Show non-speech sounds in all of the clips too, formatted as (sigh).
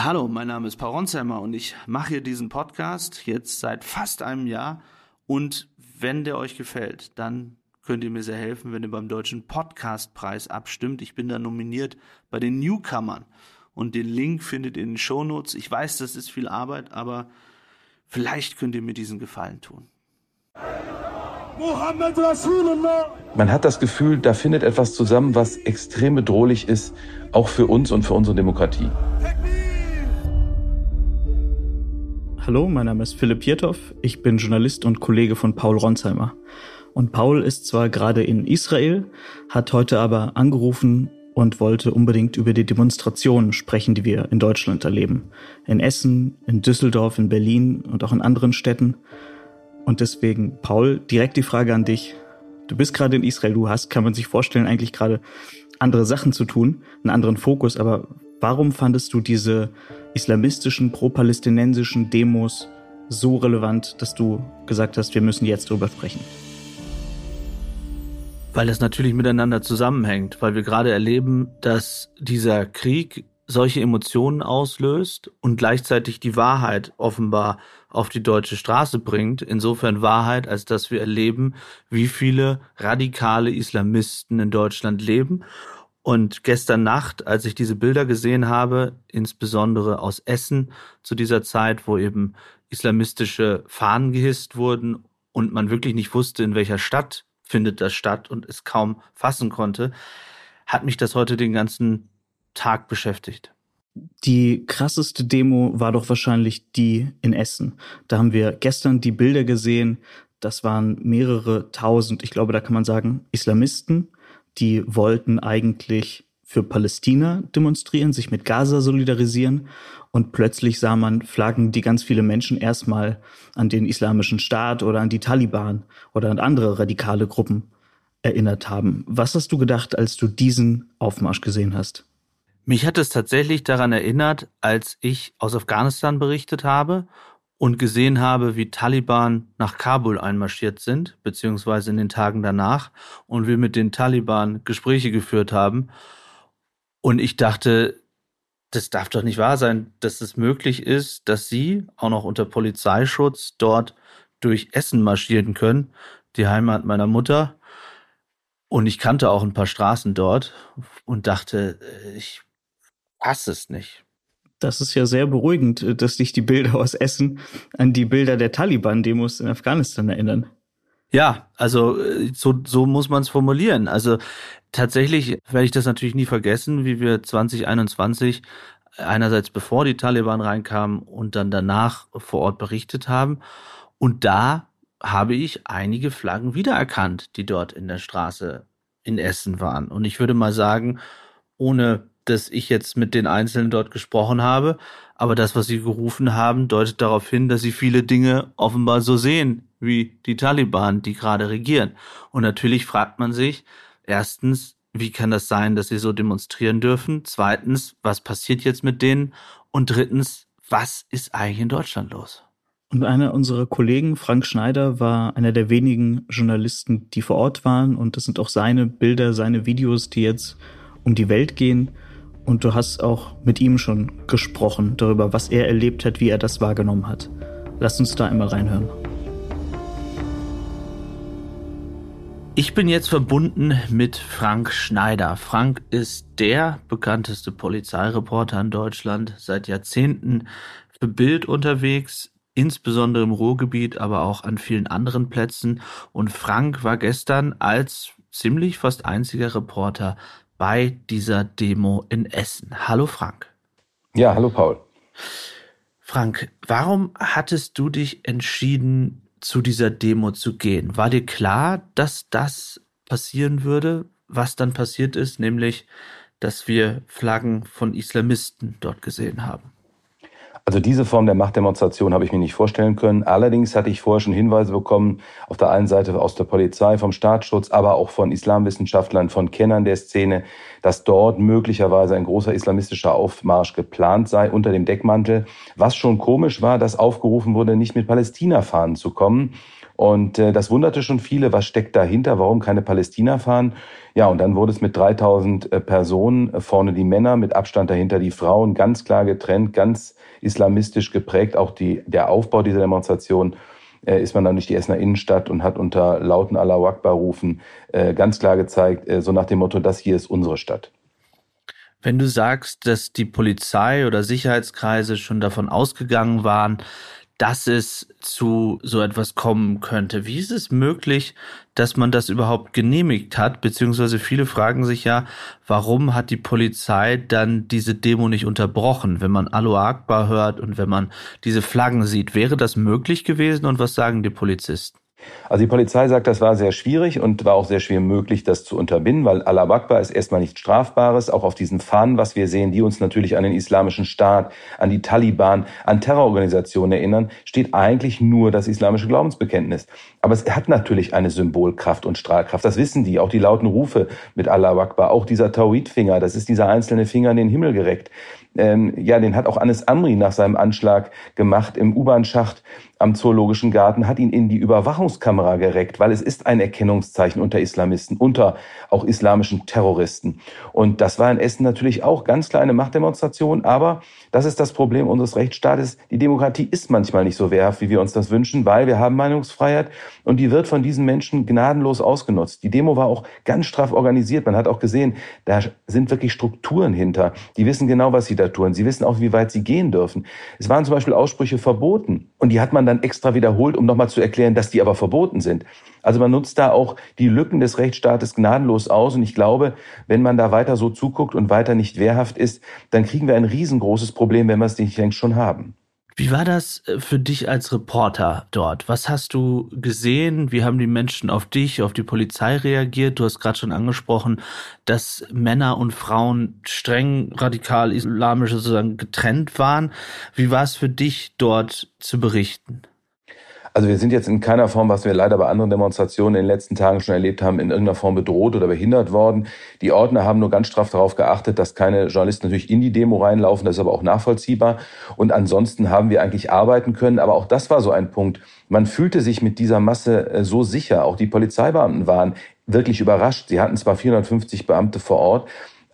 Hallo, mein Name ist Paul Ronsheimer und ich mache hier diesen Podcast jetzt seit fast einem Jahr. Und wenn der euch gefällt, dann könnt ihr mir sehr helfen, wenn ihr beim Deutschen Podcastpreis abstimmt. Ich bin da nominiert bei den Newcomern. Und den Link findet ihr in den Shownotes. Ich weiß, das ist viel Arbeit, aber vielleicht könnt ihr mir diesen Gefallen tun. Man hat das Gefühl, da findet etwas zusammen, was extrem bedrohlich ist, auch für uns und für unsere Demokratie. Hallo, mein Name ist Philipp Jertow. Ich bin Journalist und Kollege von Paul Ronsheimer. Und Paul ist zwar gerade in Israel, hat heute aber angerufen und wollte unbedingt über die Demonstrationen sprechen, die wir in Deutschland erleben. In Essen, in Düsseldorf, in Berlin und auch in anderen Städten. Und deswegen, Paul, direkt die Frage an dich. Du bist gerade in Israel, du hast, kann man sich vorstellen, eigentlich gerade andere Sachen zu tun, einen anderen Fokus, aber warum fandest du diese islamistischen, pro-palästinensischen Demos so relevant, dass du gesagt hast, wir müssen jetzt drüber sprechen? Weil das natürlich miteinander zusammenhängt, weil wir gerade erleben, dass dieser Krieg solche Emotionen auslöst und gleichzeitig die Wahrheit offenbar auf die deutsche Straße bringt. Insofern Wahrheit, als dass wir erleben, wie viele radikale Islamisten in Deutschland leben und gestern Nacht, als ich diese Bilder gesehen habe, insbesondere aus Essen zu dieser Zeit, wo eben islamistische Fahnen gehisst wurden und man wirklich nicht wusste, in welcher Stadt findet das statt und es kaum fassen konnte, hat mich das heute den ganzen Tag beschäftigt. Die krasseste Demo war doch wahrscheinlich die in Essen. Da haben wir gestern die Bilder gesehen. Das waren mehrere tausend, ich glaube, da kann man sagen, Islamisten, die wollten eigentlich für Palästina demonstrieren, sich mit Gaza solidarisieren. Und plötzlich sah man Flaggen, die ganz viele Menschen erstmal an den islamischen Staat oder an die Taliban oder an andere radikale Gruppen erinnert haben. Was hast du gedacht, als du diesen Aufmarsch gesehen hast? Mich hat es tatsächlich daran erinnert, als ich aus Afghanistan berichtet habe und gesehen habe, wie Taliban nach Kabul einmarschiert sind, beziehungsweise in den Tagen danach, und wir mit den Taliban Gespräche geführt haben. Und ich dachte, das darf doch nicht wahr sein, dass es möglich ist, dass sie auch noch unter Polizeischutz dort durch Essen marschieren können, die Heimat meiner Mutter. Und ich kannte auch ein paar Straßen dort und dachte, ich hasse es nicht. Das ist ja sehr beruhigend, äh, dass dich die Bilder aus Essen an die Bilder der Taliban-Demos in Afghanistan erinnern. Ja, also äh, so, so muss man es formulieren. Also tatsächlich werde ich das natürlich nie vergessen, wie wir 2021 einerseits bevor die Taliban reinkamen und dann danach vor Ort berichtet haben. Und da habe ich einige Flaggen wiedererkannt, die dort in der Straße in Essen waren. Und ich würde mal sagen, ohne dass ich jetzt mit den Einzelnen dort gesprochen habe. Aber das, was sie gerufen haben, deutet darauf hin, dass sie viele Dinge offenbar so sehen wie die Taliban, die gerade regieren. Und natürlich fragt man sich, erstens, wie kann das sein, dass sie so demonstrieren dürfen? Zweitens, was passiert jetzt mit denen? Und drittens, was ist eigentlich in Deutschland los? Und einer unserer Kollegen, Frank Schneider, war einer der wenigen Journalisten, die vor Ort waren. Und das sind auch seine Bilder, seine Videos, die jetzt um die Welt gehen. Und du hast auch mit ihm schon gesprochen darüber, was er erlebt hat, wie er das wahrgenommen hat. Lass uns da einmal reinhören. Ich bin jetzt verbunden mit Frank Schneider. Frank ist der bekannteste Polizeireporter in Deutschland, seit Jahrzehnten für Bild unterwegs, insbesondere im Ruhrgebiet, aber auch an vielen anderen Plätzen. Und Frank war gestern als ziemlich fast einziger Reporter bei dieser Demo in Essen. Hallo Frank. Ja, hallo Paul. Frank, warum hattest du dich entschieden, zu dieser Demo zu gehen? War dir klar, dass das passieren würde, was dann passiert ist, nämlich, dass wir Flaggen von Islamisten dort gesehen haben? Also diese Form der Machtdemonstration habe ich mir nicht vorstellen können. Allerdings hatte ich vorher schon Hinweise bekommen, auf der einen Seite aus der Polizei, vom Staatsschutz, aber auch von Islamwissenschaftlern, von Kennern der Szene, dass dort möglicherweise ein großer islamistischer Aufmarsch geplant sei unter dem Deckmantel. Was schon komisch war, dass aufgerufen wurde, nicht mit Palästina-Fahnen zu kommen. Und äh, das wunderte schon viele, was steckt dahinter, warum keine Palästina fahren. Ja, und dann wurde es mit 3000 äh, Personen, äh, vorne die Männer, mit Abstand dahinter die Frauen, ganz klar getrennt, ganz islamistisch geprägt. Auch die, der Aufbau dieser Demonstration äh, ist man dann durch die Essener Innenstadt und hat unter lauten Allahu Akbar-Rufen äh, ganz klar gezeigt, äh, so nach dem Motto, das hier ist unsere Stadt. Wenn du sagst, dass die Polizei oder Sicherheitskreise schon davon ausgegangen waren, dass es zu so etwas kommen könnte. Wie ist es möglich, dass man das überhaupt genehmigt hat? Beziehungsweise viele fragen sich ja, warum hat die Polizei dann diese Demo nicht unterbrochen? Wenn man Alu Akbar hört und wenn man diese Flaggen sieht, wäre das möglich gewesen? Und was sagen die Polizisten? Also die Polizei sagt, das war sehr schwierig und war auch sehr schwer möglich, das zu unterbinden, weil Allah Akbar ist erstmal nichts Strafbares. Auch auf diesen Fahnen, was wir sehen, die uns natürlich an den Islamischen Staat, an die Taliban, an Terrororganisationen erinnern, steht eigentlich nur das islamische Glaubensbekenntnis. Aber es hat natürlich eine Symbolkraft und Strahlkraft. Das wissen die. Auch die lauten Rufe mit Allah Akbar, auch dieser Tawhid-Finger, das ist dieser einzelne Finger in den Himmel gereckt. Ähm, ja, den hat auch Anis Amri nach seinem Anschlag gemacht im U-Bahn-Schacht am Zoologischen Garten, hat ihn in die Überwachungskamera gereckt, weil es ist ein Erkennungszeichen unter Islamisten, unter auch islamischen Terroristen. Und das war in Essen natürlich auch ganz klar eine Machtdemonstration, aber das ist das Problem unseres Rechtsstaates. Die Demokratie ist manchmal nicht so wehrhaft, wie wir uns das wünschen, weil wir haben Meinungsfreiheit und die wird von diesen Menschen gnadenlos ausgenutzt. Die Demo war auch ganz straff organisiert. Man hat auch gesehen, da sind wirklich Strukturen hinter. Die wissen genau, was sie da tun. Sie wissen auch, wie weit sie gehen dürfen. Es waren zum Beispiel Aussprüche verboten und die hat man dann extra wiederholt, um nochmal zu erklären, dass die aber verboten sind. Also man nutzt da auch die Lücken des Rechtsstaates gnadenlos aus. Und ich glaube, wenn man da weiter so zuguckt und weiter nicht wehrhaft ist, dann kriegen wir ein riesengroßes Problem, wenn wir es nicht längst schon haben. Wie war das äh, für dich als Reporter dort? Was hast du gesehen? Wie haben die Menschen auf dich, auf die Polizei reagiert? Du hast gerade schon angesprochen, dass Männer und Frauen streng radikal islamisch sozusagen getrennt waren. Wie war es für dich dort zu berichten? Also wir sind jetzt in keiner Form, was wir leider bei anderen Demonstrationen in den letzten Tagen schon erlebt haben, in irgendeiner Form bedroht oder behindert worden. Die Ordner haben nur ganz straff darauf geachtet, dass keine Journalisten natürlich in die Demo reinlaufen. Das ist aber auch nachvollziehbar. Und ansonsten haben wir eigentlich arbeiten können. Aber auch das war so ein Punkt. Man fühlte sich mit dieser Masse äh, so sicher. Auch die Polizeibeamten waren wirklich überrascht. Sie hatten zwar 450 Beamte vor Ort,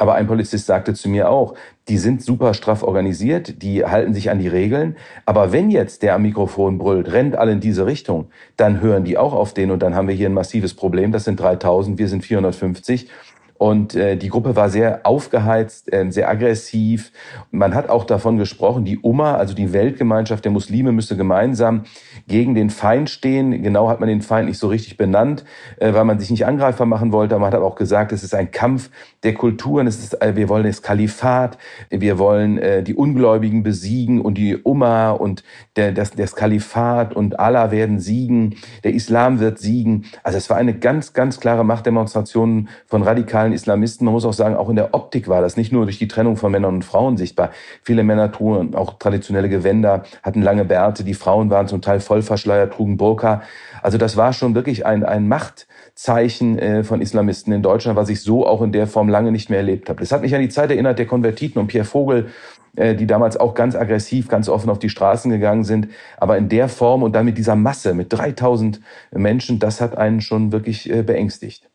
aber ein Polizist sagte zu mir auch, die sind super straff organisiert, die halten sich an die Regeln. Aber wenn jetzt der am Mikrofon brüllt, rennt alle in diese Richtung, dann hören die auch auf den und dann haben wir hier ein massives Problem. Das sind 3000, wir sind 450. Und äh, die Gruppe war sehr aufgeheizt, äh, sehr aggressiv. Man hat auch davon gesprochen, die Umma, also die Weltgemeinschaft der Muslime, müsse gemeinsam gegen den Feind stehen. Genau hat man den Feind nicht so richtig benannt, äh, weil man sich nicht angreifbar machen wollte. Man hat aber auch gesagt, es ist ein Kampf der Kulturen. Es ist, äh, wir wollen das Kalifat, wir wollen äh, die Ungläubigen besiegen und die Umma und der, das, das Kalifat und Allah werden siegen, der Islam wird siegen. Also es war eine ganz, ganz klare Machtdemonstration von radikalen Islamisten. Man muss auch sagen, auch in der Optik war das nicht nur durch die Trennung von Männern und Frauen sichtbar. Viele Männer trugen auch traditionelle Gewänder, hatten lange Bärte. Die Frauen waren zum Teil voll verschleiert, trugen Burka. Also das war schon wirklich ein, ein Machtzeichen äh, von Islamisten in Deutschland, was ich so auch in der Form lange nicht mehr erlebt habe. Das hat mich an die Zeit erinnert der Konvertiten und Pierre Vogel, äh, die damals auch ganz aggressiv, ganz offen auf die Straßen gegangen sind. Aber in der Form und dann mit dieser Masse, mit 3000 Menschen, das hat einen schon wirklich äh, beängstigt.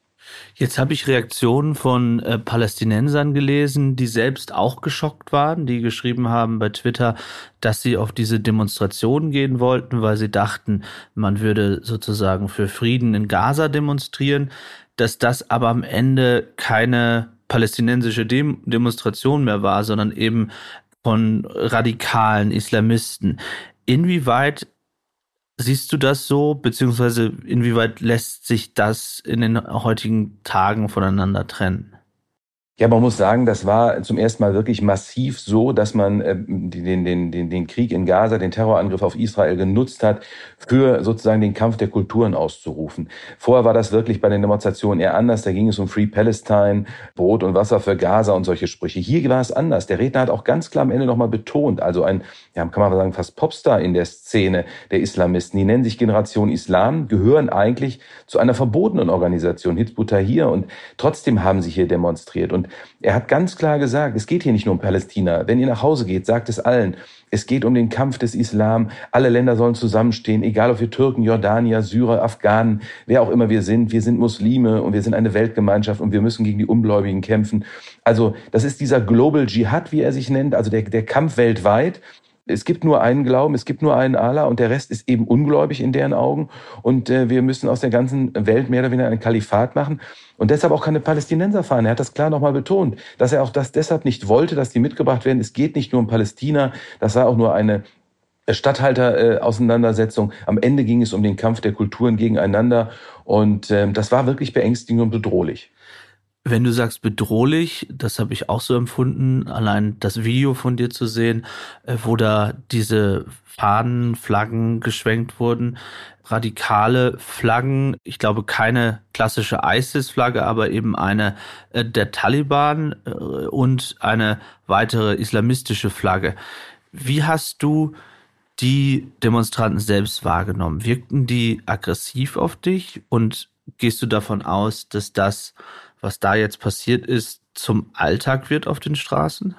Jetzt habe ich Reaktionen von äh, Palästinensern gelesen, die selbst auch geschockt waren, die geschrieben haben bei Twitter, dass sie auf diese Demonstration gehen wollten, weil sie dachten, man würde sozusagen für Frieden in Gaza demonstrieren, dass das aber am Ende keine palästinensische Dem Demonstration mehr war, sondern eben von radikalen Islamisten. Inwieweit Siehst du das so, beziehungsweise inwieweit lässt sich das in den heutigen Tagen voneinander trennen? Ja, man muss sagen, das war zum ersten Mal wirklich massiv so, dass man äh, den, den, den, den Krieg in Gaza, den Terrorangriff auf Israel genutzt hat, für sozusagen den Kampf der Kulturen auszurufen. Vorher war das wirklich bei den Demonstrationen eher anders. Da ging es um Free Palestine, Brot und Wasser für Gaza und solche Sprüche. Hier war es anders. Der Redner hat auch ganz klar am Ende nochmal betont, also ein, ja, kann man sagen, fast Popstar in der Szene der Islamisten. Die nennen sich Generation Islam, gehören eigentlich zu einer verbotenen Organisation, Hizb ut-Tahrir, und trotzdem haben sie hier demonstriert. Und er hat ganz klar gesagt, es geht hier nicht nur um Palästina. Wenn ihr nach Hause geht, sagt es allen. Es geht um den Kampf des Islam. Alle Länder sollen zusammenstehen, egal ob wir Türken, Jordanier, Syrer, Afghanen, wer auch immer wir sind. Wir sind Muslime und wir sind eine Weltgemeinschaft und wir müssen gegen die Ungläubigen kämpfen. Also das ist dieser Global Jihad, wie er sich nennt, also der, der Kampf weltweit es gibt nur einen Glauben, es gibt nur einen Allah und der Rest ist eben ungläubig in deren Augen. Und äh, wir müssen aus der ganzen Welt mehr oder weniger ein Kalifat machen und deshalb auch keine Palästinenser fahren. Er hat das klar nochmal betont, dass er auch das deshalb nicht wollte, dass die mitgebracht werden. Es geht nicht nur um Palästina, das war auch nur eine Stadthalter-Auseinandersetzung. Am Ende ging es um den Kampf der Kulturen gegeneinander und äh, das war wirklich beängstigend und bedrohlich. Wenn du sagst bedrohlich, das habe ich auch so empfunden, allein das Video von dir zu sehen, äh, wo da diese Fahnen, Flaggen geschwenkt wurden, radikale Flaggen, ich glaube keine klassische ISIS-Flagge, aber eben eine äh, der Taliban äh, und eine weitere islamistische Flagge. Wie hast du die Demonstranten selbst wahrgenommen? Wirkten die aggressiv auf dich und gehst du davon aus, dass das was da jetzt passiert ist, zum Alltag wird auf den Straßen?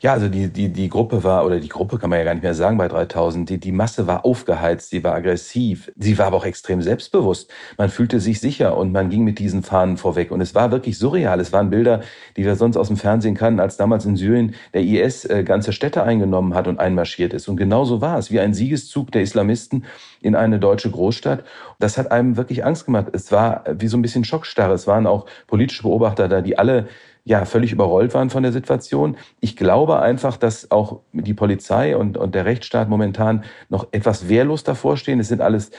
Ja, also die, die, die Gruppe war, oder die Gruppe kann man ja gar nicht mehr sagen bei 3000, die, die Masse war aufgeheizt, sie war aggressiv, sie war aber auch extrem selbstbewusst. Man fühlte sich sicher und man ging mit diesen Fahnen vorweg. Und es war wirklich surreal. Es waren Bilder, die wir sonst aus dem Fernsehen kannten, als damals in Syrien der IS äh, ganze Städte eingenommen hat und einmarschiert ist. Und genauso war es, wie ein Siegeszug der Islamisten in eine deutsche Großstadt. Das hat einem wirklich Angst gemacht. Es war wie so ein bisschen Schockstarre. Es waren auch politische Beobachter da, die alle ja völlig überrollt waren von der Situation. Ich glaube einfach, dass auch die Polizei und, und der Rechtsstaat momentan noch etwas wehrlos davor stehen. Es sind alles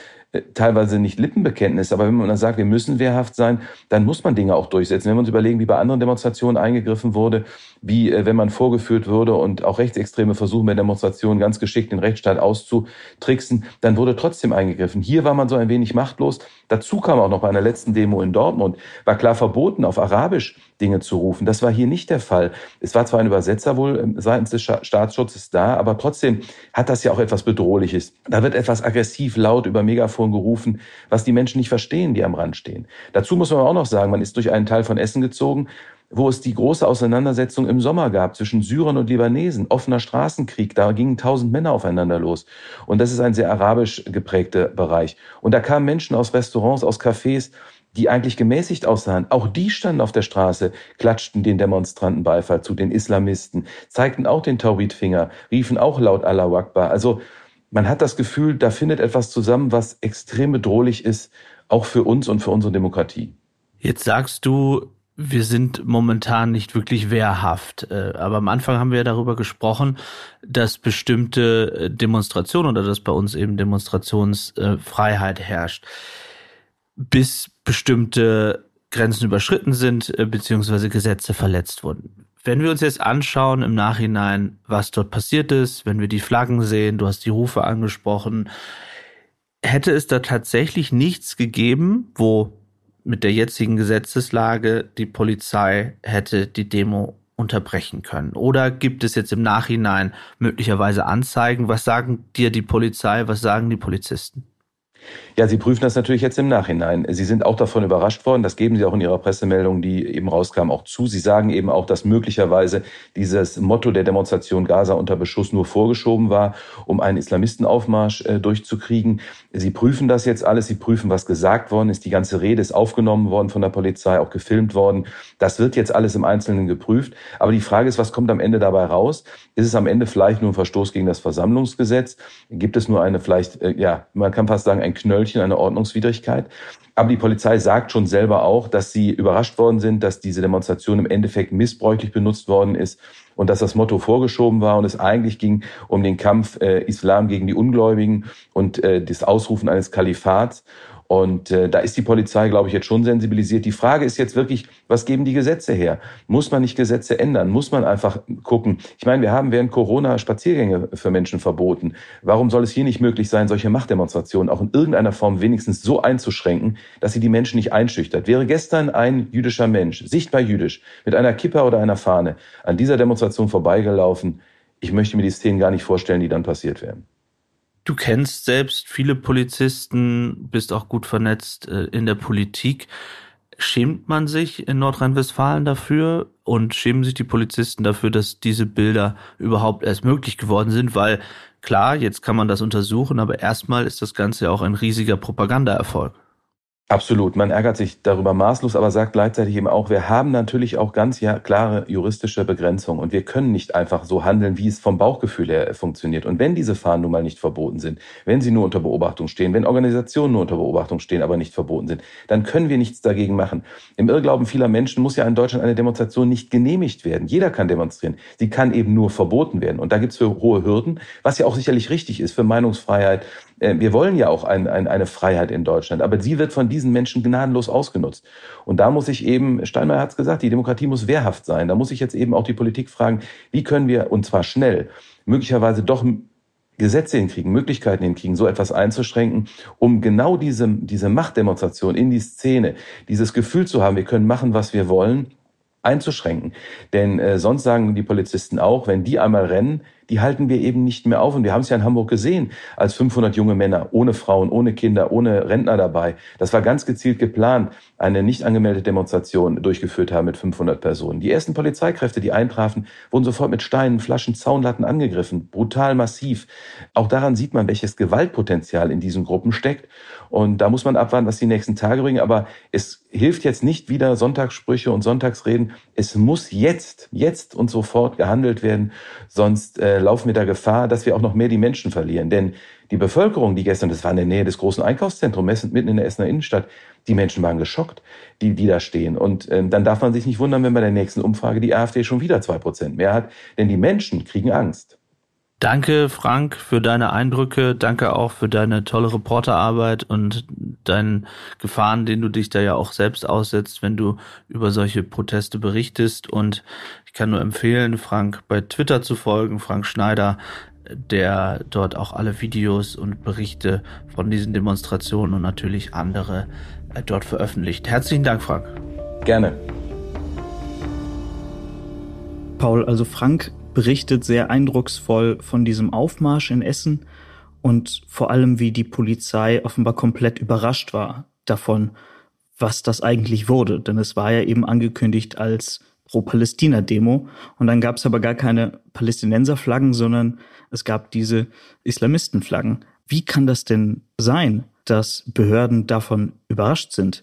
teilweise nicht Lippenbekenntnisse, aber wenn man dann sagt, wir müssen wehrhaft sein, dann muss man Dinge auch durchsetzen. Wenn wir uns überlegen, wie bei anderen Demonstrationen eingegriffen wurde, wie äh, wenn man vorgeführt würde und auch Rechtsextreme versuchen bei Demonstrationen ganz geschickt den Rechtsstaat auszutricksen, dann wurde trotzdem eingegriffen. Hier war man so ein wenig machtlos. Dazu kam auch noch bei einer letzten Demo in Dortmund, war klar verboten, auf Arabisch Dinge zu rufen. Das war hier nicht der Fall. Es war zwar ein Übersetzer wohl ähm, seitens des Staatsschutzes da, aber trotzdem hat das ja auch etwas Bedrohliches. Da wird etwas aggressiv laut über Megafon Megafon gerufen, was die Menschen nicht verstehen, die am Rand stehen. Dazu muss man auch noch sagen, man ist durch einen Teil von Essen gezogen, wo es die große Auseinandersetzung im Sommer gab zwischen Syrern und Libanesen, offener Straßenkrieg, da gingen tausend Männer aufeinander los. Und das ist ein sehr arabisch geprägter Bereich. Und da kamen Menschen aus Restaurants, aus Cafés, die eigentlich gemäßigt aussahen. Auch die standen auf der Straße, klatschten den Demonstranten Beifall zu, den Islamisten, zeigten auch den Tauridfinger, riefen auch laut Allah Akbar. Also man hat das Gefühl, da findet etwas zusammen, was extrem bedrohlich ist, auch für uns und für unsere Demokratie. Jetzt sagst du, wir sind momentan nicht wirklich wehrhaft. Äh, aber am Anfang haben wir ja darüber gesprochen, dass bestimmte äh, Demonstrationen oder dass bei uns eben Demonstrationsfreiheit herrscht, bis bestimmte Grenzen überschritten sind, äh, beziehungsweise Gesetze verletzt wurden. Wenn wir uns jetzt anschauen im Nachhinein, was dort passiert ist, wenn wir die Flaggen sehen, du hast die Rufe angesprochen, hätte es da tatsächlich nichts gegeben, wo mit der jetzigen Gesetzeslage die Polizei hätte die Demo unterbrechen können? Oder gibt es jetzt im Nachhinein möglicherweise Anzeigen? Was sagen dir die Polizei? Was sagen die Polizisten? Ja, Sie prüfen das natürlich jetzt im Nachhinein. Sie sind auch davon überrascht worden. Das geben Sie auch in Ihrer Pressemeldung, die eben rauskam, auch zu. Sie sagen eben auch, dass möglicherweise dieses Motto der Demonstration Gaza unter Beschuss nur vorgeschoben war, um einen Islamistenaufmarsch äh, durchzukriegen. Sie prüfen das jetzt alles. Sie prüfen, was gesagt worden ist. Die ganze Rede ist aufgenommen worden von der Polizei, auch gefilmt worden. Das wird jetzt alles im Einzelnen geprüft. Aber die Frage ist, was kommt am Ende dabei raus? Ist es am Ende vielleicht nur ein Verstoß gegen das Versammlungsgesetz? Gibt es nur eine vielleicht, äh, ja, man kann fast sagen, ein Knöllchen, eine Ordnungswidrigkeit. Aber die Polizei sagt schon selber auch, dass sie überrascht worden sind, dass diese Demonstration im Endeffekt missbräuchlich benutzt worden ist und dass das Motto vorgeschoben war und es eigentlich ging um den Kampf äh, Islam gegen die Ungläubigen und äh, das Ausrufen eines Kalifats. Und äh, da ist die Polizei, glaube ich, jetzt schon sensibilisiert. Die Frage ist jetzt wirklich, was geben die Gesetze her? Muss man nicht Gesetze ändern? Muss man einfach gucken? Ich meine, wir haben während Corona Spaziergänge für Menschen verboten. Warum soll es hier nicht möglich sein, solche Machtdemonstrationen auch in irgendeiner Form wenigstens so einzuschränken, dass sie die Menschen nicht einschüchtert? Wäre gestern ein jüdischer Mensch, sichtbar jüdisch, mit einer Kippa oder einer Fahne an dieser Demonstration vorbeigelaufen, ich möchte mir die Szenen gar nicht vorstellen, die dann passiert wären. Du kennst selbst viele Polizisten, bist auch gut vernetzt äh, in der Politik. Schämt man sich in Nordrhein-Westfalen dafür und schämen sich die Polizisten dafür, dass diese Bilder überhaupt erst möglich geworden sind? Weil klar, jetzt kann man das untersuchen, aber erstmal ist das Ganze ja auch ein riesiger Propagandaerfolg. Absolut. Man ärgert sich darüber maßlos, aber sagt gleichzeitig eben auch, wir haben natürlich auch ganz ja, klare juristische Begrenzungen und wir können nicht einfach so handeln, wie es vom Bauchgefühl her funktioniert. Und wenn diese Fahnen nun mal nicht verboten sind, wenn sie nur unter Beobachtung stehen, wenn Organisationen nur unter Beobachtung stehen, aber nicht verboten sind, dann können wir nichts dagegen machen. Im Irrglauben vieler Menschen muss ja in Deutschland eine Demonstration nicht genehmigt werden. Jeder kann demonstrieren. Sie kann eben nur verboten werden. Und da gibt es für hohe Hürden, was ja auch sicherlich richtig ist für Meinungsfreiheit, wir wollen ja auch ein, ein, eine Freiheit in Deutschland, aber sie wird von diesen Menschen gnadenlos ausgenutzt. Und da muss ich eben, Steinmeier hat es gesagt, die Demokratie muss wehrhaft sein. Da muss ich jetzt eben auch die Politik fragen, wie können wir, und zwar schnell, möglicherweise doch Gesetze hinkriegen, Möglichkeiten hinkriegen, so etwas einzuschränken, um genau diese, diese Machtdemonstration in die Szene, dieses Gefühl zu haben, wir können machen, was wir wollen, einzuschränken. Denn äh, sonst sagen die Polizisten auch, wenn die einmal rennen, die halten wir eben nicht mehr auf. Und wir haben es ja in Hamburg gesehen, als 500 junge Männer ohne Frauen, ohne Kinder, ohne Rentner dabei. Das war ganz gezielt geplant, eine nicht angemeldete Demonstration durchgeführt haben mit 500 Personen. Die ersten Polizeikräfte, die eintrafen, wurden sofort mit Steinen, Flaschen, Zaunlatten angegriffen. Brutal massiv. Auch daran sieht man, welches Gewaltpotenzial in diesen Gruppen steckt. Und da muss man abwarten, was die nächsten Tage bringen. Aber es hilft jetzt nicht wieder Sonntagssprüche und Sonntagsreden. Es muss jetzt, jetzt und sofort gehandelt werden. Sonst äh, laufen wir da Gefahr, dass wir auch noch mehr die Menschen verlieren. Denn die Bevölkerung, die gestern, das war in der Nähe des großen Einkaufszentrums, mitten in der Essener Innenstadt, die Menschen waren geschockt, die, die da stehen. Und ähm, dann darf man sich nicht wundern, wenn bei der nächsten Umfrage die AfD schon wieder zwei Prozent mehr hat. Denn die Menschen kriegen Angst. Danke, Frank, für deine Eindrücke. Danke auch für deine tolle Reporterarbeit und deinen Gefahren, den du dich da ja auch selbst aussetzt, wenn du über solche Proteste berichtest. Und ich kann nur empfehlen, Frank bei Twitter zu folgen, Frank Schneider, der dort auch alle Videos und Berichte von diesen Demonstrationen und natürlich andere äh, dort veröffentlicht. Herzlichen Dank, Frank. Gerne. Paul, also Frank berichtet sehr eindrucksvoll von diesem Aufmarsch in Essen und vor allem, wie die Polizei offenbar komplett überrascht war davon, was das eigentlich wurde. Denn es war ja eben angekündigt als Pro-Palästina-Demo. Und dann gab es aber gar keine Palästinenser-Flaggen, sondern es gab diese Islamisten-Flaggen. Wie kann das denn sein, dass Behörden davon überrascht sind?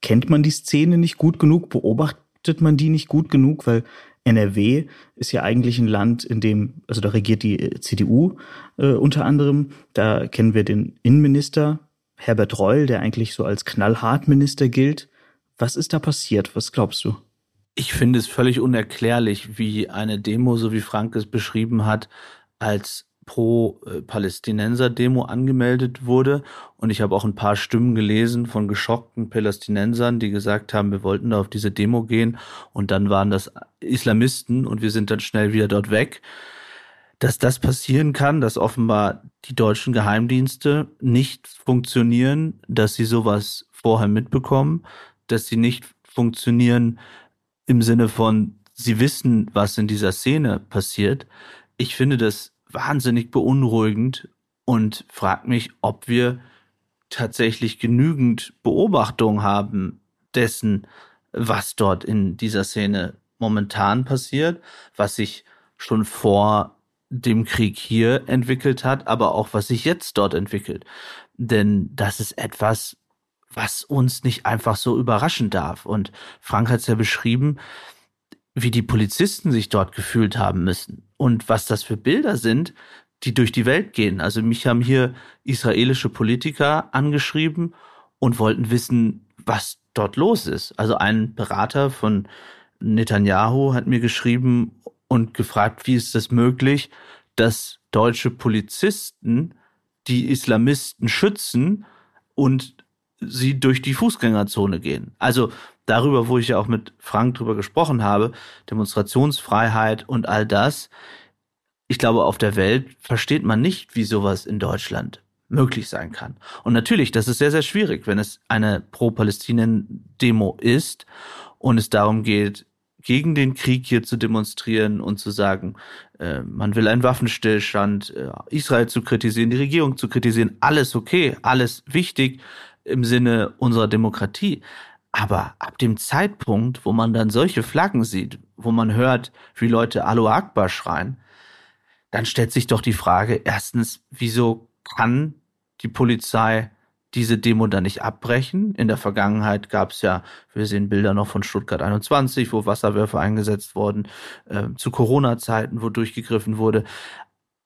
Kennt man die Szene nicht gut genug? Beobachtet man die nicht gut genug? Weil NRW ist ja eigentlich ein Land, in dem, also da regiert die äh, CDU äh, unter anderem. Da kennen wir den Innenminister Herbert Reul, der eigentlich so als Knallhartminister gilt. Was ist da passiert? Was glaubst du? Ich finde es völlig unerklärlich, wie eine Demo, so wie Frank es beschrieben hat, als Pro-Palästinenser-Demo angemeldet wurde. Und ich habe auch ein paar Stimmen gelesen von geschockten Palästinensern, die gesagt haben, wir wollten da auf diese Demo gehen. Und dann waren das Islamisten und wir sind dann schnell wieder dort weg. Dass das passieren kann, dass offenbar die deutschen Geheimdienste nicht funktionieren, dass sie sowas vorher mitbekommen, dass sie nicht funktionieren im Sinne von, sie wissen, was in dieser Szene passiert. Ich finde das wahnsinnig beunruhigend und frage mich, ob wir tatsächlich genügend Beobachtung haben dessen, was dort in dieser Szene momentan passiert, was sich schon vor dem Krieg hier entwickelt hat, aber auch was sich jetzt dort entwickelt. Denn das ist etwas, was uns nicht einfach so überraschen darf. Und Frank hat es ja beschrieben, wie die Polizisten sich dort gefühlt haben müssen und was das für Bilder sind, die durch die Welt gehen. Also mich haben hier israelische Politiker angeschrieben und wollten wissen, was dort los ist. Also ein Berater von Netanyahu hat mir geschrieben und gefragt, wie ist das möglich, dass deutsche Polizisten die Islamisten schützen und sie durch die Fußgängerzone gehen. Also darüber, wo ich ja auch mit Frank drüber gesprochen habe, Demonstrationsfreiheit und all das. Ich glaube, auf der Welt versteht man nicht, wie sowas in Deutschland möglich sein kann. Und natürlich, das ist sehr, sehr schwierig, wenn es eine Pro-Palästinien-Demo ist und es darum geht, gegen den Krieg hier zu demonstrieren und zu sagen, äh, man will einen Waffenstillstand, äh, Israel zu kritisieren, die Regierung zu kritisieren, alles okay, alles wichtig im Sinne unserer Demokratie. Aber ab dem Zeitpunkt, wo man dann solche Flaggen sieht, wo man hört, wie Leute Alu Akbar schreien, dann stellt sich doch die Frage, erstens, wieso kann die Polizei diese Demo dann nicht abbrechen. In der Vergangenheit gab es ja, wir sehen Bilder noch von Stuttgart 21, wo Wasserwerfer eingesetzt wurden, äh, zu Corona-Zeiten, wo durchgegriffen wurde.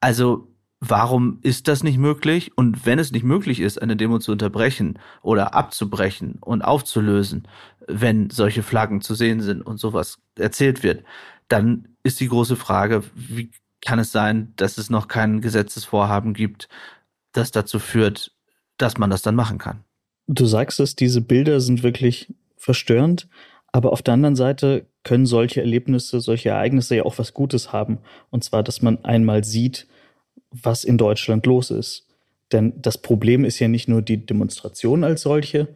Also warum ist das nicht möglich? Und wenn es nicht möglich ist, eine Demo zu unterbrechen oder abzubrechen und aufzulösen, wenn solche Flaggen zu sehen sind und sowas erzählt wird, dann ist die große Frage, wie kann es sein, dass es noch kein Gesetzesvorhaben gibt, das dazu führt, dass man das dann machen kann. Du sagst es, diese Bilder sind wirklich verstörend, aber auf der anderen Seite können solche Erlebnisse, solche Ereignisse ja auch was Gutes haben. Und zwar, dass man einmal sieht, was in Deutschland los ist. Denn das Problem ist ja nicht nur die Demonstration als solche,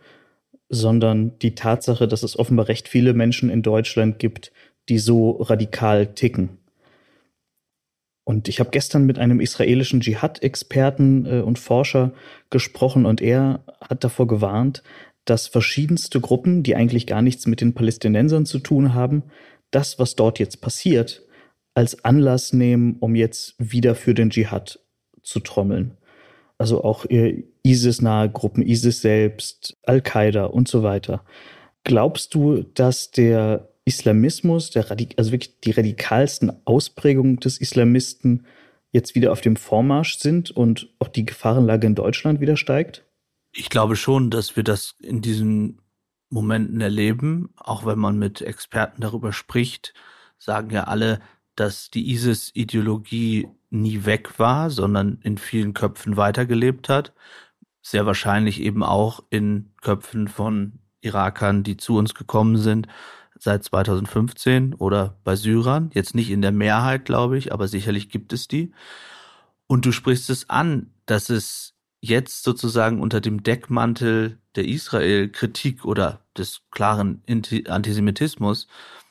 sondern die Tatsache, dass es offenbar recht viele Menschen in Deutschland gibt, die so radikal ticken. Und ich habe gestern mit einem israelischen Dschihad-Experten äh, und Forscher gesprochen und er hat davor gewarnt, dass verschiedenste Gruppen, die eigentlich gar nichts mit den Palästinensern zu tun haben, das, was dort jetzt passiert, als Anlass nehmen, um jetzt wieder für den Dschihad zu trommeln. Also auch ISIS-nahe Gruppen, ISIS selbst, Al-Qaida und so weiter. Glaubst du, dass der Islamismus, der also wirklich die radikalsten Ausprägungen des Islamisten jetzt wieder auf dem Vormarsch sind und auch die Gefahrenlage in Deutschland wieder steigt? Ich glaube schon, dass wir das in diesen Momenten erleben, auch wenn man mit Experten darüber spricht, sagen ja alle, dass die ISIS-Ideologie nie weg war, sondern in vielen Köpfen weitergelebt hat. Sehr wahrscheinlich eben auch in Köpfen von Irakern, die zu uns gekommen sind, seit 2015 oder bei Syrern. Jetzt nicht in der Mehrheit, glaube ich, aber sicherlich gibt es die. Und du sprichst es an, dass es jetzt sozusagen unter dem Deckmantel der Israel-Kritik oder des klaren Antisemitismus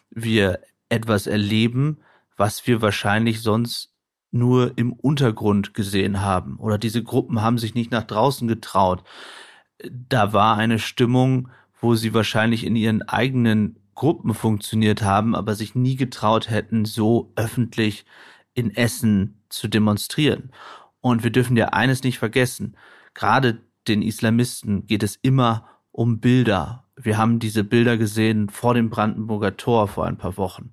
wir etwas erleben, was wir wahrscheinlich sonst nur im Untergrund gesehen haben. Oder diese Gruppen haben sich nicht nach draußen getraut. Da war eine Stimmung, wo sie wahrscheinlich in ihren eigenen Gruppen funktioniert haben, aber sich nie getraut hätten, so öffentlich in Essen zu demonstrieren. Und wir dürfen ja eines nicht vergessen. Gerade den Islamisten geht es immer um Bilder. Wir haben diese Bilder gesehen vor dem Brandenburger Tor vor ein paar Wochen.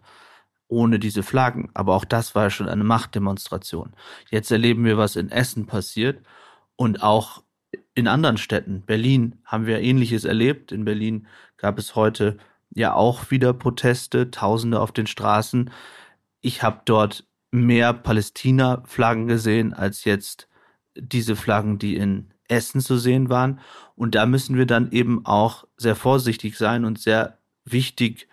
Ohne diese Flaggen. Aber auch das war schon eine Machtdemonstration. Jetzt erleben wir, was in Essen passiert. Und auch in anderen Städten. Berlin haben wir Ähnliches erlebt. In Berlin gab es heute ja auch wieder Proteste, Tausende auf den Straßen. Ich habe dort mehr Palästina-Flaggen gesehen als jetzt diese Flaggen, die in Essen zu sehen waren. Und da müssen wir dann eben auch sehr vorsichtig sein und sehr wichtig,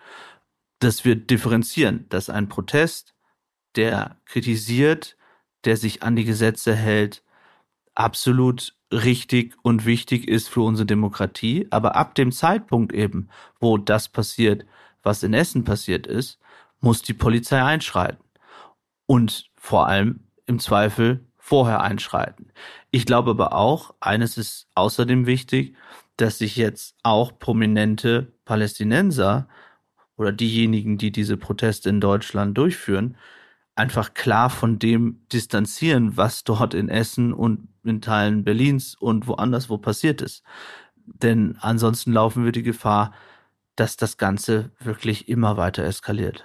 dass wir differenzieren, dass ein Protest, der kritisiert, der sich an die Gesetze hält, absolut richtig und wichtig ist für unsere Demokratie. Aber ab dem Zeitpunkt eben, wo das passiert, was in Essen passiert ist, muss die Polizei einschreiten. Und vor allem im Zweifel vorher einschreiten. Ich glaube aber auch, eines ist außerdem wichtig, dass sich jetzt auch prominente Palästinenser oder diejenigen, die diese Proteste in Deutschland durchführen, einfach klar von dem distanzieren, was dort in Essen und in Teilen Berlins und woanders wo passiert ist. Denn ansonsten laufen wir die Gefahr, dass das Ganze wirklich immer weiter eskaliert.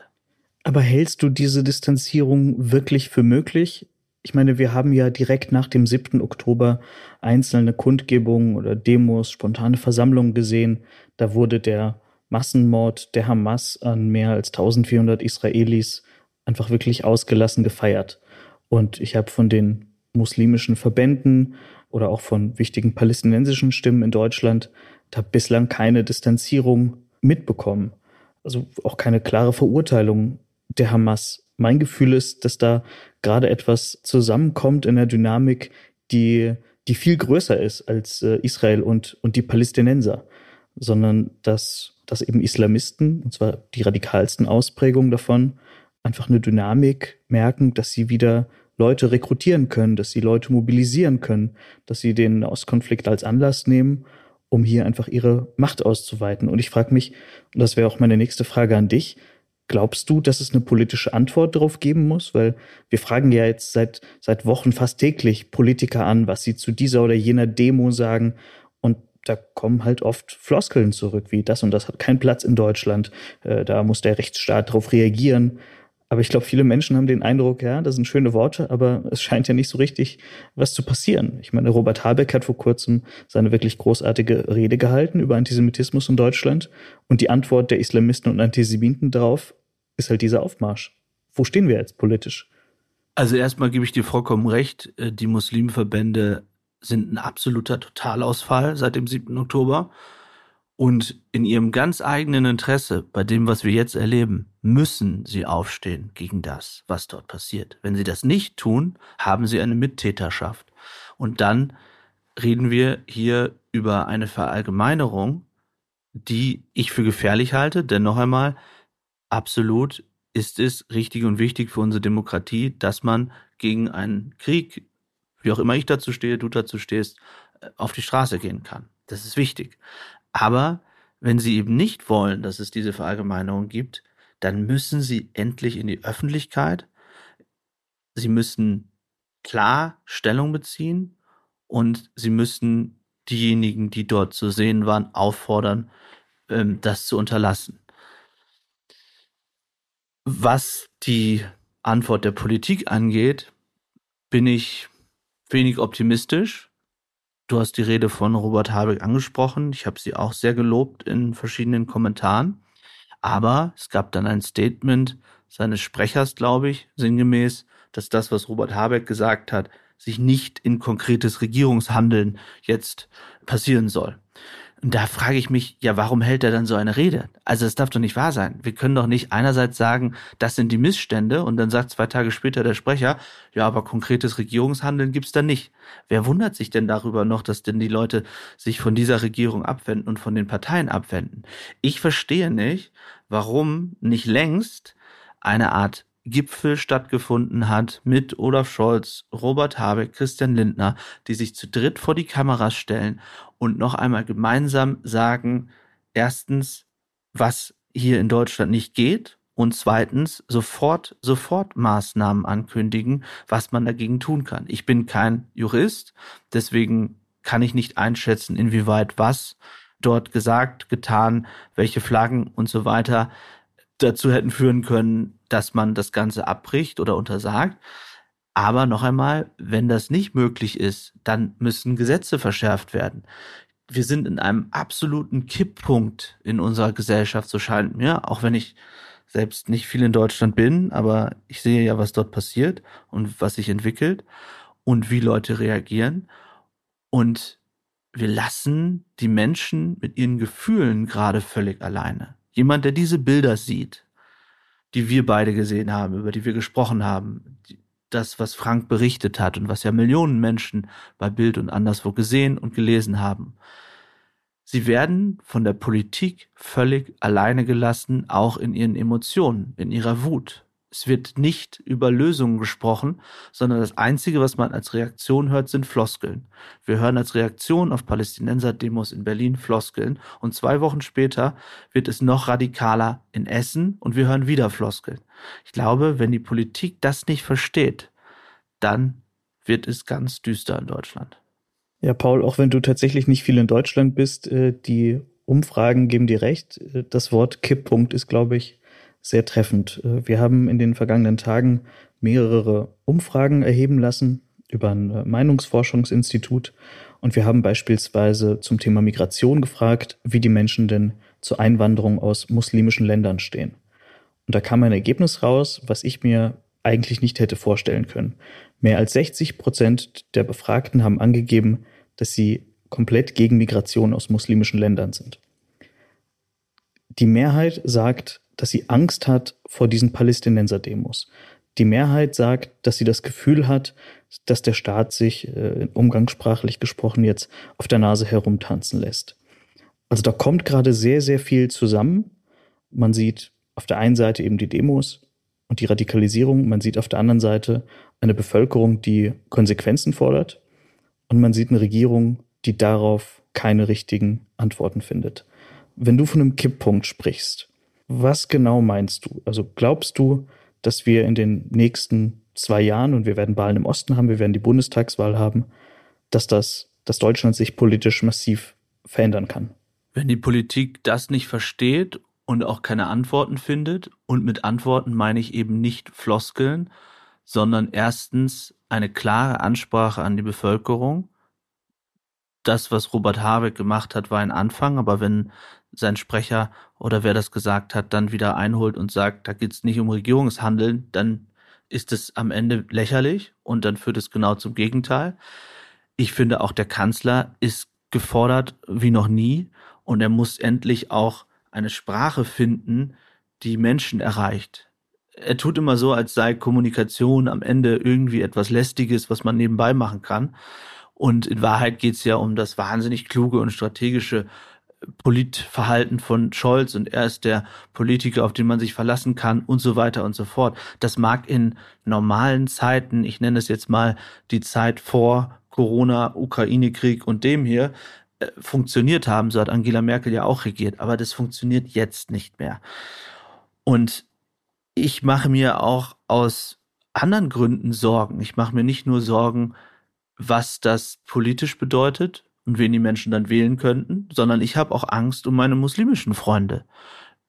Aber hältst du diese Distanzierung wirklich für möglich? Ich meine, wir haben ja direkt nach dem 7. Oktober einzelne Kundgebungen oder Demos, spontane Versammlungen gesehen. Da wurde der Massenmord der Hamas an mehr als 1400 Israelis einfach wirklich ausgelassen gefeiert. Und ich habe von den muslimischen Verbänden oder auch von wichtigen palästinensischen Stimmen in Deutschland da bislang keine Distanzierung mitbekommen. Also auch keine klare Verurteilung der Hamas. Mein Gefühl ist, dass da gerade etwas zusammenkommt in der Dynamik, die, die viel größer ist als äh, Israel und, und die Palästinenser, sondern dass, dass eben Islamisten, und zwar die radikalsten Ausprägungen davon, einfach eine Dynamik merken, dass sie wieder Leute rekrutieren können, dass sie Leute mobilisieren können, dass sie den Ostkonflikt als Anlass nehmen, um hier einfach ihre Macht auszuweiten. Und ich frage mich, und das wäre auch meine nächste Frage an dich, glaubst du, dass es eine politische Antwort darauf geben muss? Weil wir fragen ja jetzt seit, seit Wochen fast täglich Politiker an, was sie zu dieser oder jener Demo sagen. Da kommen halt oft Floskeln zurück, wie das und das hat keinen Platz in Deutschland. Äh, da muss der Rechtsstaat darauf reagieren. Aber ich glaube, viele Menschen haben den Eindruck, ja, das sind schöne Worte, aber es scheint ja nicht so richtig was zu passieren. Ich meine, Robert Habeck hat vor kurzem seine wirklich großartige Rede gehalten über Antisemitismus in Deutschland und die Antwort der Islamisten und Antisemiten darauf ist halt dieser Aufmarsch. Wo stehen wir jetzt politisch? Also erstmal gebe ich dir vollkommen recht, äh, die Muslimverbände sind ein absoluter Totalausfall seit dem 7. Oktober. Und in ihrem ganz eigenen Interesse, bei dem, was wir jetzt erleben, müssen sie aufstehen gegen das, was dort passiert. Wenn sie das nicht tun, haben sie eine Mittäterschaft. Und dann reden wir hier über eine Verallgemeinerung, die ich für gefährlich halte, denn noch einmal, absolut ist es richtig und wichtig für unsere Demokratie, dass man gegen einen Krieg, wie auch immer ich dazu stehe, du dazu stehst, auf die Straße gehen kann. Das ist wichtig. Aber wenn sie eben nicht wollen, dass es diese Verallgemeinerung gibt, dann müssen sie endlich in die Öffentlichkeit. Sie müssen klar Stellung beziehen und sie müssen diejenigen, die dort zu sehen waren, auffordern, ähm, das zu unterlassen. Was die Antwort der Politik angeht, bin ich wenig optimistisch. Du hast die Rede von Robert Habeck angesprochen. Ich habe sie auch sehr gelobt in verschiedenen Kommentaren. Aber es gab dann ein Statement seines Sprechers, glaube ich, sinngemäß, dass das, was Robert Habeck gesagt hat, sich nicht in konkretes Regierungshandeln jetzt passieren soll. Und da frage ich mich, ja, warum hält er dann so eine Rede? Also es darf doch nicht wahr sein. Wir können doch nicht einerseits sagen, das sind die Missstände und dann sagt zwei Tage später der Sprecher, ja, aber konkretes Regierungshandeln gibt's da nicht. Wer wundert sich denn darüber noch, dass denn die Leute sich von dieser Regierung abwenden und von den Parteien abwenden? Ich verstehe nicht, warum nicht längst eine Art Gipfel stattgefunden hat mit Olaf Scholz, Robert Habeck, Christian Lindner, die sich zu dritt vor die Kameras stellen und noch einmal gemeinsam sagen, erstens, was hier in Deutschland nicht geht und zweitens sofort, sofort Maßnahmen ankündigen, was man dagegen tun kann. Ich bin kein Jurist, deswegen kann ich nicht einschätzen, inwieweit was dort gesagt, getan, welche Flaggen und so weiter dazu hätten führen können, dass man das Ganze abbricht oder untersagt. Aber noch einmal, wenn das nicht möglich ist, dann müssen Gesetze verschärft werden. Wir sind in einem absoluten Kipppunkt in unserer Gesellschaft, so scheint mir, auch wenn ich selbst nicht viel in Deutschland bin, aber ich sehe ja, was dort passiert und was sich entwickelt und wie Leute reagieren. Und wir lassen die Menschen mit ihren Gefühlen gerade völlig alleine. Jemand, der diese Bilder sieht, die wir beide gesehen haben, über die wir gesprochen haben, das, was Frank berichtet hat und was ja Millionen Menschen bei Bild und anderswo gesehen und gelesen haben. Sie werden von der Politik völlig alleine gelassen, auch in ihren Emotionen, in ihrer Wut. Es wird nicht über Lösungen gesprochen, sondern das Einzige, was man als Reaktion hört, sind Floskeln. Wir hören als Reaktion auf Palästinenser-Demos in Berlin Floskeln und zwei Wochen später wird es noch radikaler in Essen und wir hören wieder Floskeln. Ich glaube, wenn die Politik das nicht versteht, dann wird es ganz düster in Deutschland. Ja, Paul, auch wenn du tatsächlich nicht viel in Deutschland bist, äh, die Umfragen geben dir recht. Äh, das Wort Kipppunkt ist, glaube ich, sehr treffend. Äh, wir haben in den vergangenen Tagen mehrere Umfragen erheben lassen über ein äh, Meinungsforschungsinstitut und wir haben beispielsweise zum Thema Migration gefragt, wie die Menschen denn zur Einwanderung aus muslimischen Ländern stehen. Und da kam ein Ergebnis raus, was ich mir eigentlich nicht hätte vorstellen können. Mehr als 60 Prozent der Befragten haben angegeben, dass sie komplett gegen Migration aus muslimischen Ländern sind. Die Mehrheit sagt, dass sie Angst hat vor diesen Palästinenser-Demos. Die Mehrheit sagt, dass sie das Gefühl hat, dass der Staat sich, äh, umgangssprachlich gesprochen, jetzt auf der Nase herumtanzen lässt. Also da kommt gerade sehr, sehr viel zusammen. Man sieht auf der einen Seite eben die Demos und die Radikalisierung. Man sieht auf der anderen Seite eine Bevölkerung, die Konsequenzen fordert. Und man sieht eine Regierung, die darauf keine richtigen Antworten findet. Wenn du von einem Kipppunkt sprichst, was genau meinst du? Also glaubst du, dass wir in den nächsten zwei Jahren, und wir werden Wahlen im Osten haben, wir werden die Bundestagswahl haben, dass das, dass Deutschland sich politisch massiv verändern kann? Wenn die Politik das nicht versteht und auch keine Antworten findet, und mit Antworten meine ich eben nicht Floskeln, sondern erstens eine klare Ansprache an die Bevölkerung. Das, was Robert Habeck gemacht hat, war ein Anfang, aber wenn sein Sprecher oder wer das gesagt hat, dann wieder einholt und sagt, da geht es nicht um Regierungshandeln, dann ist es am Ende lächerlich und dann führt es genau zum Gegenteil. Ich finde auch der Kanzler ist gefordert wie noch nie und er muss endlich auch eine Sprache finden, die Menschen erreicht. Er tut immer so, als sei Kommunikation am Ende irgendwie etwas Lästiges, was man nebenbei machen kann. Und in Wahrheit geht es ja um das wahnsinnig kluge und strategische Politverhalten von Scholz und er ist der Politiker, auf den man sich verlassen kann und so weiter und so fort. Das mag in normalen Zeiten, ich nenne es jetzt mal die Zeit vor Corona, Ukraine-Krieg und dem hier, äh, funktioniert haben. So hat Angela Merkel ja auch regiert. Aber das funktioniert jetzt nicht mehr. Und ich mache mir auch aus anderen Gründen Sorgen. Ich mache mir nicht nur Sorgen, was das politisch bedeutet, und wen die Menschen dann wählen könnten, sondern ich habe auch Angst um meine muslimischen Freunde.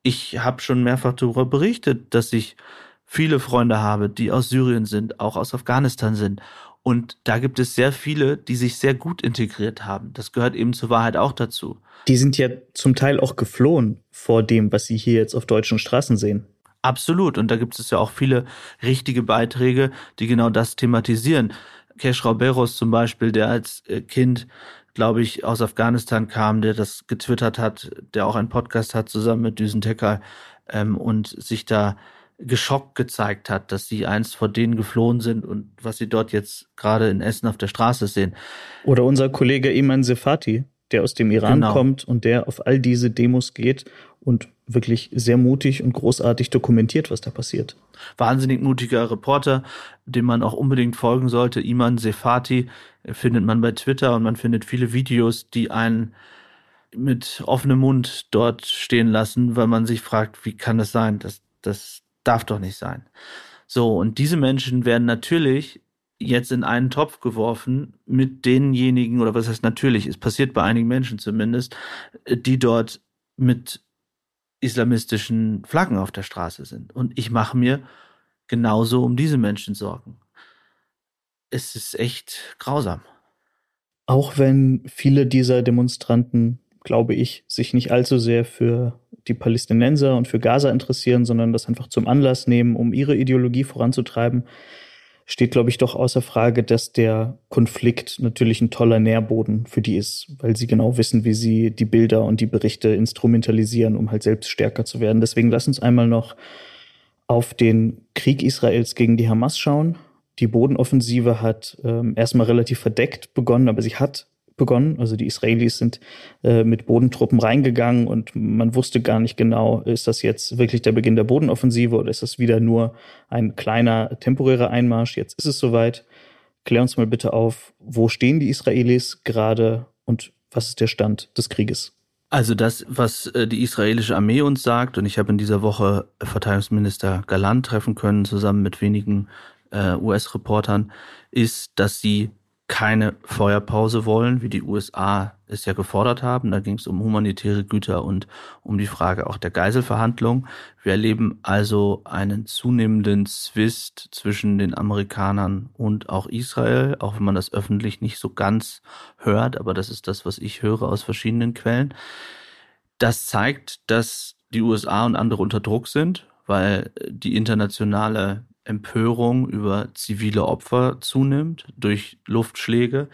Ich habe schon mehrfach darüber berichtet, dass ich viele Freunde habe, die aus Syrien sind, auch aus Afghanistan sind. Und da gibt es sehr viele, die sich sehr gut integriert haben. Das gehört eben zur Wahrheit auch dazu. Die sind ja zum Teil auch geflohen vor dem, was sie hier jetzt auf deutschen Straßen sehen. Absolut. Und da gibt es ja auch viele richtige Beiträge, die genau das thematisieren. Kesh Rauberos zum Beispiel, der als äh, Kind glaube ich, aus Afghanistan kam, der das getwittert hat, der auch einen Podcast hat zusammen mit Düsen Tecker ähm, und sich da geschockt gezeigt hat, dass sie einst vor denen geflohen sind und was sie dort jetzt gerade in Essen auf der Straße sehen. Oder unser Kollege Iman Sefati, der aus dem Iran genau. kommt und der auf all diese Demos geht und wirklich sehr mutig und großartig dokumentiert, was da passiert. Wahnsinnig mutiger Reporter, dem man auch unbedingt folgen sollte. Iman Sefati findet man bei Twitter und man findet viele Videos, die einen mit offenem Mund dort stehen lassen, weil man sich fragt, wie kann das sein? Das, das darf doch nicht sein. So, und diese Menschen werden natürlich jetzt in einen Topf geworfen mit denjenigen, oder was heißt natürlich, es passiert bei einigen Menschen zumindest, die dort mit islamistischen Flaggen auf der Straße sind. Und ich mache mir genauso um diese Menschen Sorgen. Es ist echt grausam. Auch wenn viele dieser Demonstranten, glaube ich, sich nicht allzu sehr für die Palästinenser und für Gaza interessieren, sondern das einfach zum Anlass nehmen, um ihre Ideologie voranzutreiben, steht, glaube ich, doch außer Frage, dass der Konflikt natürlich ein toller Nährboden für die ist, weil sie genau wissen, wie sie die Bilder und die Berichte instrumentalisieren, um halt selbst stärker zu werden. Deswegen lass uns einmal noch auf den Krieg Israels gegen die Hamas schauen. Die Bodenoffensive hat ähm, erstmal relativ verdeckt begonnen, aber sie hat begonnen. Also die Israelis sind äh, mit Bodentruppen reingegangen und man wusste gar nicht genau, ist das jetzt wirklich der Beginn der Bodenoffensive oder ist das wieder nur ein kleiner temporärer Einmarsch? Jetzt ist es soweit. Klär uns mal bitte auf, wo stehen die Israelis gerade und was ist der Stand des Krieges? Also das, was äh, die israelische Armee uns sagt, und ich habe in dieser Woche Verteidigungsminister Galant treffen können, zusammen mit wenigen äh, US-Reportern, ist, dass sie keine Feuerpause wollen, wie die USA es ja gefordert haben. Da ging es um humanitäre Güter und um die Frage auch der Geiselverhandlung. Wir erleben also einen zunehmenden Zwist zwischen den Amerikanern und auch Israel, auch wenn man das öffentlich nicht so ganz hört, aber das ist das, was ich höre aus verschiedenen Quellen. Das zeigt, dass die USA und andere unter Druck sind, weil die internationale Empörung über zivile Opfer zunimmt durch Luftschläge.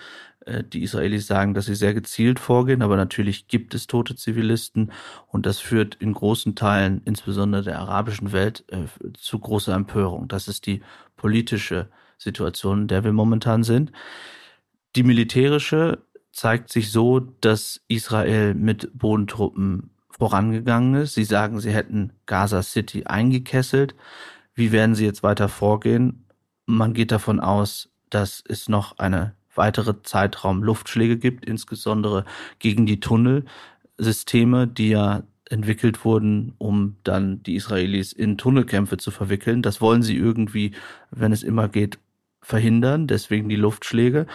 Äh, die Israelis sagen, dass sie sehr gezielt vorgehen, aber natürlich gibt es tote Zivilisten und das führt in großen Teilen, insbesondere der arabischen Welt, äh, zu großer Empörung. Das ist die politische Situation, in der wir momentan sind. Die militärische zeigt sich so, dass Israel mit Bodentruppen vorangegangen ist. Sie sagen, sie hätten Gaza City eingekesselt. Wie werden sie jetzt weiter vorgehen? Man geht davon aus, dass es noch eine weitere Zeitraum Luftschläge gibt, insbesondere gegen die Tunnelsysteme, die ja entwickelt wurden, um dann die Israelis in Tunnelkämpfe zu verwickeln. Das wollen sie irgendwie, wenn es immer geht, verhindern, deswegen die Luftschläge.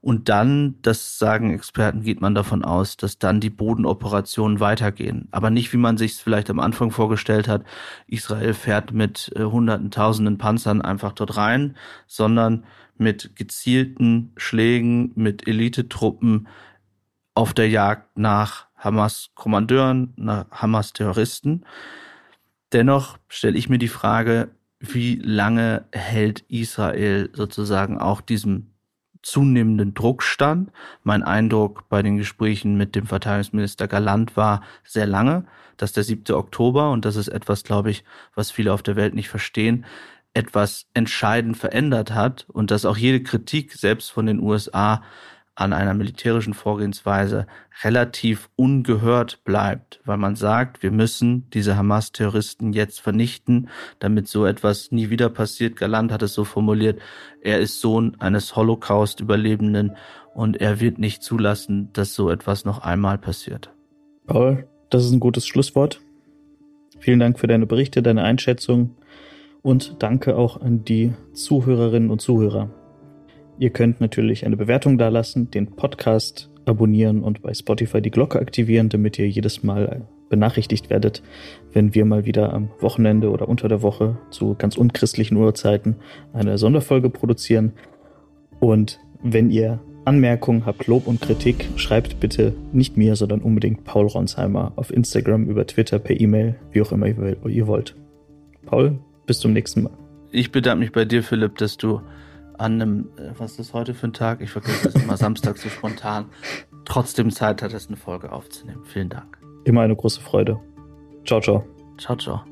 Und dann, das sagen Experten, geht man davon aus, dass dann die Bodenoperationen weitergehen. Aber nicht, wie man sich es vielleicht am Anfang vorgestellt hat. Israel fährt mit äh, hunderten, tausenden Panzern einfach dort rein, sondern mit gezielten Schlägen, mit Elitetruppen auf der Jagd nach Hamas-Kommandeuren, nach Hamas-Terroristen. Dennoch stelle ich mir die Frage, wie lange hält Israel sozusagen auch diesem zunehmenden Druck stand. Mein Eindruck bei den Gesprächen mit dem Verteidigungsminister Galant war sehr lange, dass der 7. Oktober, und das ist etwas, glaube ich, was viele auf der Welt nicht verstehen, etwas entscheidend verändert hat und dass auch jede Kritik, selbst von den USA, an einer militärischen Vorgehensweise relativ ungehört bleibt, weil man sagt, wir müssen diese Hamas-Terroristen jetzt vernichten, damit so etwas nie wieder passiert. Galant hat es so formuliert, er ist Sohn eines Holocaust-Überlebenden und er wird nicht zulassen, dass so etwas noch einmal passiert. Paul, das ist ein gutes Schlusswort. Vielen Dank für deine Berichte, deine Einschätzung und danke auch an die Zuhörerinnen und Zuhörer. Ihr könnt natürlich eine Bewertung dalassen, den Podcast abonnieren und bei Spotify die Glocke aktivieren, damit ihr jedes Mal benachrichtigt werdet, wenn wir mal wieder am Wochenende oder unter der Woche zu ganz unchristlichen Uhrzeiten eine Sonderfolge produzieren. Und wenn ihr Anmerkungen habt, Lob und Kritik, schreibt bitte nicht mir, sondern unbedingt Paul Ronsheimer auf Instagram, über Twitter, per E-Mail, wie auch immer ihr wollt. Paul, bis zum nächsten Mal. Ich bedanke mich bei dir, Philipp, dass du an einem, äh, was ist das heute für ein Tag? Ich vergesse es immer (laughs) Samstag so spontan. Trotzdem Zeit hat es, eine Folge aufzunehmen. Vielen Dank. Immer eine große Freude. Ciao, ciao. Ciao, ciao.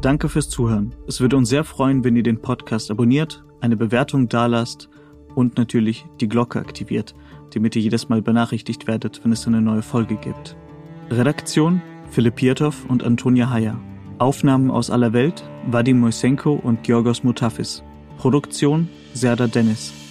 Danke fürs Zuhören. Es würde uns sehr freuen, wenn ihr den Podcast abonniert, eine Bewertung dalasst und natürlich die Glocke aktiviert, damit ihr jedes Mal benachrichtigt werdet, wenn es eine neue Folge gibt. Redaktion Philipp Pietow und Antonia Heyer. Aufnahmen aus aller Welt Vadim Moisenko und Georgos Mutafis. Produktion Serda Dennis.